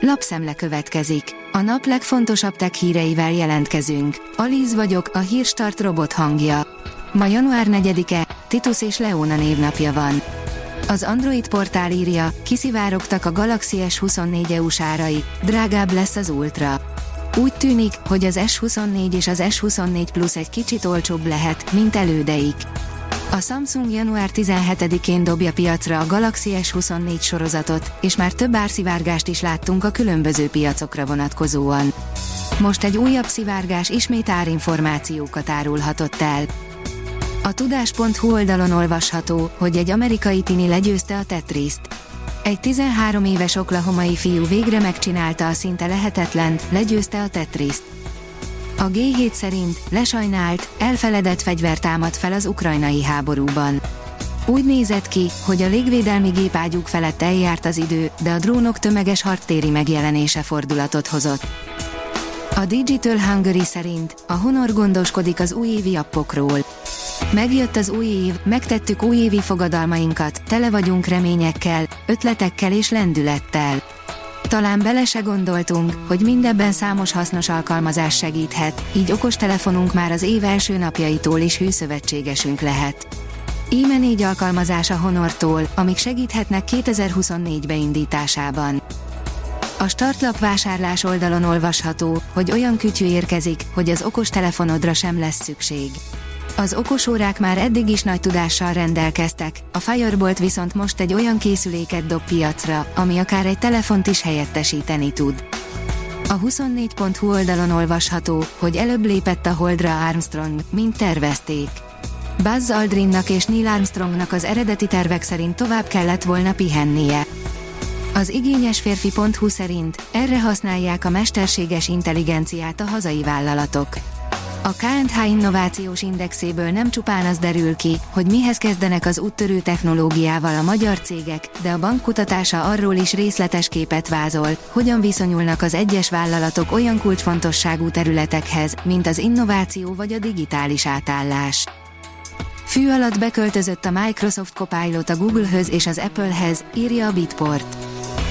Lapszemle következik. A nap legfontosabb tech híreivel jelentkezünk. Alíz vagyok, a hírstart robot hangja. Ma január 4-e, Titus és Leona névnapja van. Az Android portál írja, kiszivárogtak a Galaxy S24 EU-s árai, drágább lesz az Ultra. Úgy tűnik, hogy az S24 és az S24 Plus egy kicsit olcsóbb lehet, mint elődeik. A Samsung január 17-én dobja piacra a Galaxy S24 sorozatot, és már több árszivárgást is láttunk a különböző piacokra vonatkozóan. Most egy újabb szivárgás ismét árinformációkat árulhatott el. A tudás.hu oldalon olvasható, hogy egy amerikai tini legyőzte a Tetriszt. Egy 13 éves oklahomai fiú végre megcsinálta a szinte lehetetlen, legyőzte a Tetriszt. A G7 szerint lesajnált, elfeledett fegyver támad fel az ukrajnai háborúban. Úgy nézett ki, hogy a légvédelmi gépágyúk felett eljárt az idő, de a drónok tömeges harctéri megjelenése fordulatot hozott. A Digital Hungary szerint a Honor gondoskodik az újévi appokról. Megjött az új év, megtettük újévi fogadalmainkat, tele vagyunk reményekkel, ötletekkel és lendülettel. Talán bele se gondoltunk, hogy mindebben számos hasznos alkalmazás segíthet, így okostelefonunk már az év első napjaitól is hűszövetségesünk lehet. Íme négy alkalmazás a Honortól, amik segíthetnek 2024 beindításában. A startlap vásárlás oldalon olvasható, hogy olyan kütyű érkezik, hogy az okostelefonodra sem lesz szükség. Az okosórák már eddig is nagy tudással rendelkeztek, a Firebolt viszont most egy olyan készüléket dob piacra, ami akár egy telefont is helyettesíteni tud. A 24.hu oldalon olvasható, hogy előbb lépett a Holdra Armstrong, mint tervezték. Buzz Aldrinnak és Neil Armstrongnak az eredeti tervek szerint tovább kellett volna pihennie. Az igényes férfi.hu szerint erre használják a mesterséges intelligenciát a hazai vállalatok. A KNH innovációs indexéből nem csupán az derül ki, hogy mihez kezdenek az úttörő technológiával a magyar cégek, de a bank kutatása arról is részletes képet vázol, hogyan viszonyulnak az egyes vállalatok olyan kulcsfontosságú területekhez, mint az innováció vagy a digitális átállás. Fű alatt beköltözött a Microsoft Copilot a Googlehöz és az Applehez, írja a Bitport.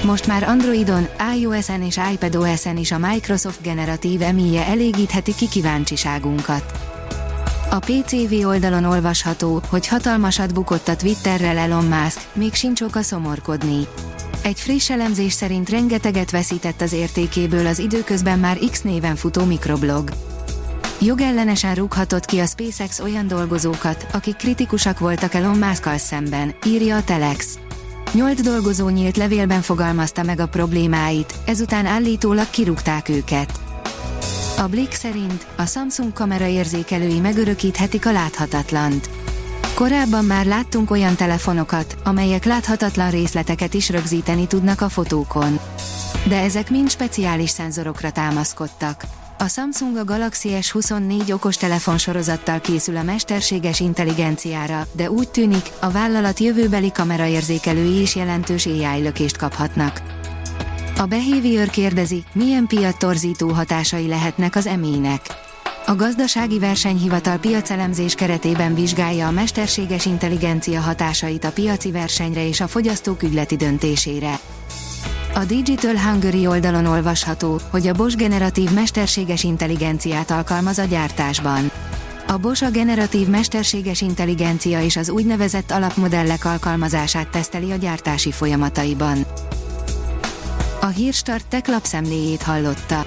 Most már Androidon, iOS-en és iPadOS-en is a Microsoft generatív emíje elégítheti ki kíváncsiságunkat. A PCV oldalon olvasható, hogy hatalmasat bukott a Twitterrel Elon Musk, még sincs oka szomorkodni. Egy friss elemzés szerint rengeteget veszített az értékéből az időközben már X néven futó mikroblog. Jogellenesen rúghatott ki a SpaceX olyan dolgozókat, akik kritikusak voltak Elon musk szemben, írja a Telex. Nyolc dolgozó nyílt levélben fogalmazta meg a problémáit, ezután állítólag kirúgták őket. A Blick szerint a Samsung kamera érzékelői megörökíthetik a láthatatlant. Korábban már láttunk olyan telefonokat, amelyek láthatatlan részleteket is rögzíteni tudnak a fotókon. De ezek mind speciális szenzorokra támaszkodtak. A Samsung a Galaxy S24 okostelefon sorozattal készül a mesterséges intelligenciára, de úgy tűnik, a vállalat jövőbeli kameraérzékelői is jelentős AI lökést kaphatnak. A Behavior kérdezi, milyen piactorzító hatásai lehetnek az emének. A gazdasági versenyhivatal piacelemzés keretében vizsgálja a mesterséges intelligencia hatásait a piaci versenyre és a fogyasztók ügyleti döntésére. A Digital Hungary oldalon olvasható, hogy a Bosch generatív mesterséges intelligenciát alkalmaz a gyártásban. A Bosch a generatív mesterséges intelligencia és az úgynevezett alapmodellek alkalmazását teszteli a gyártási folyamataiban. A Hírstart tech lapszemléjét hallotta.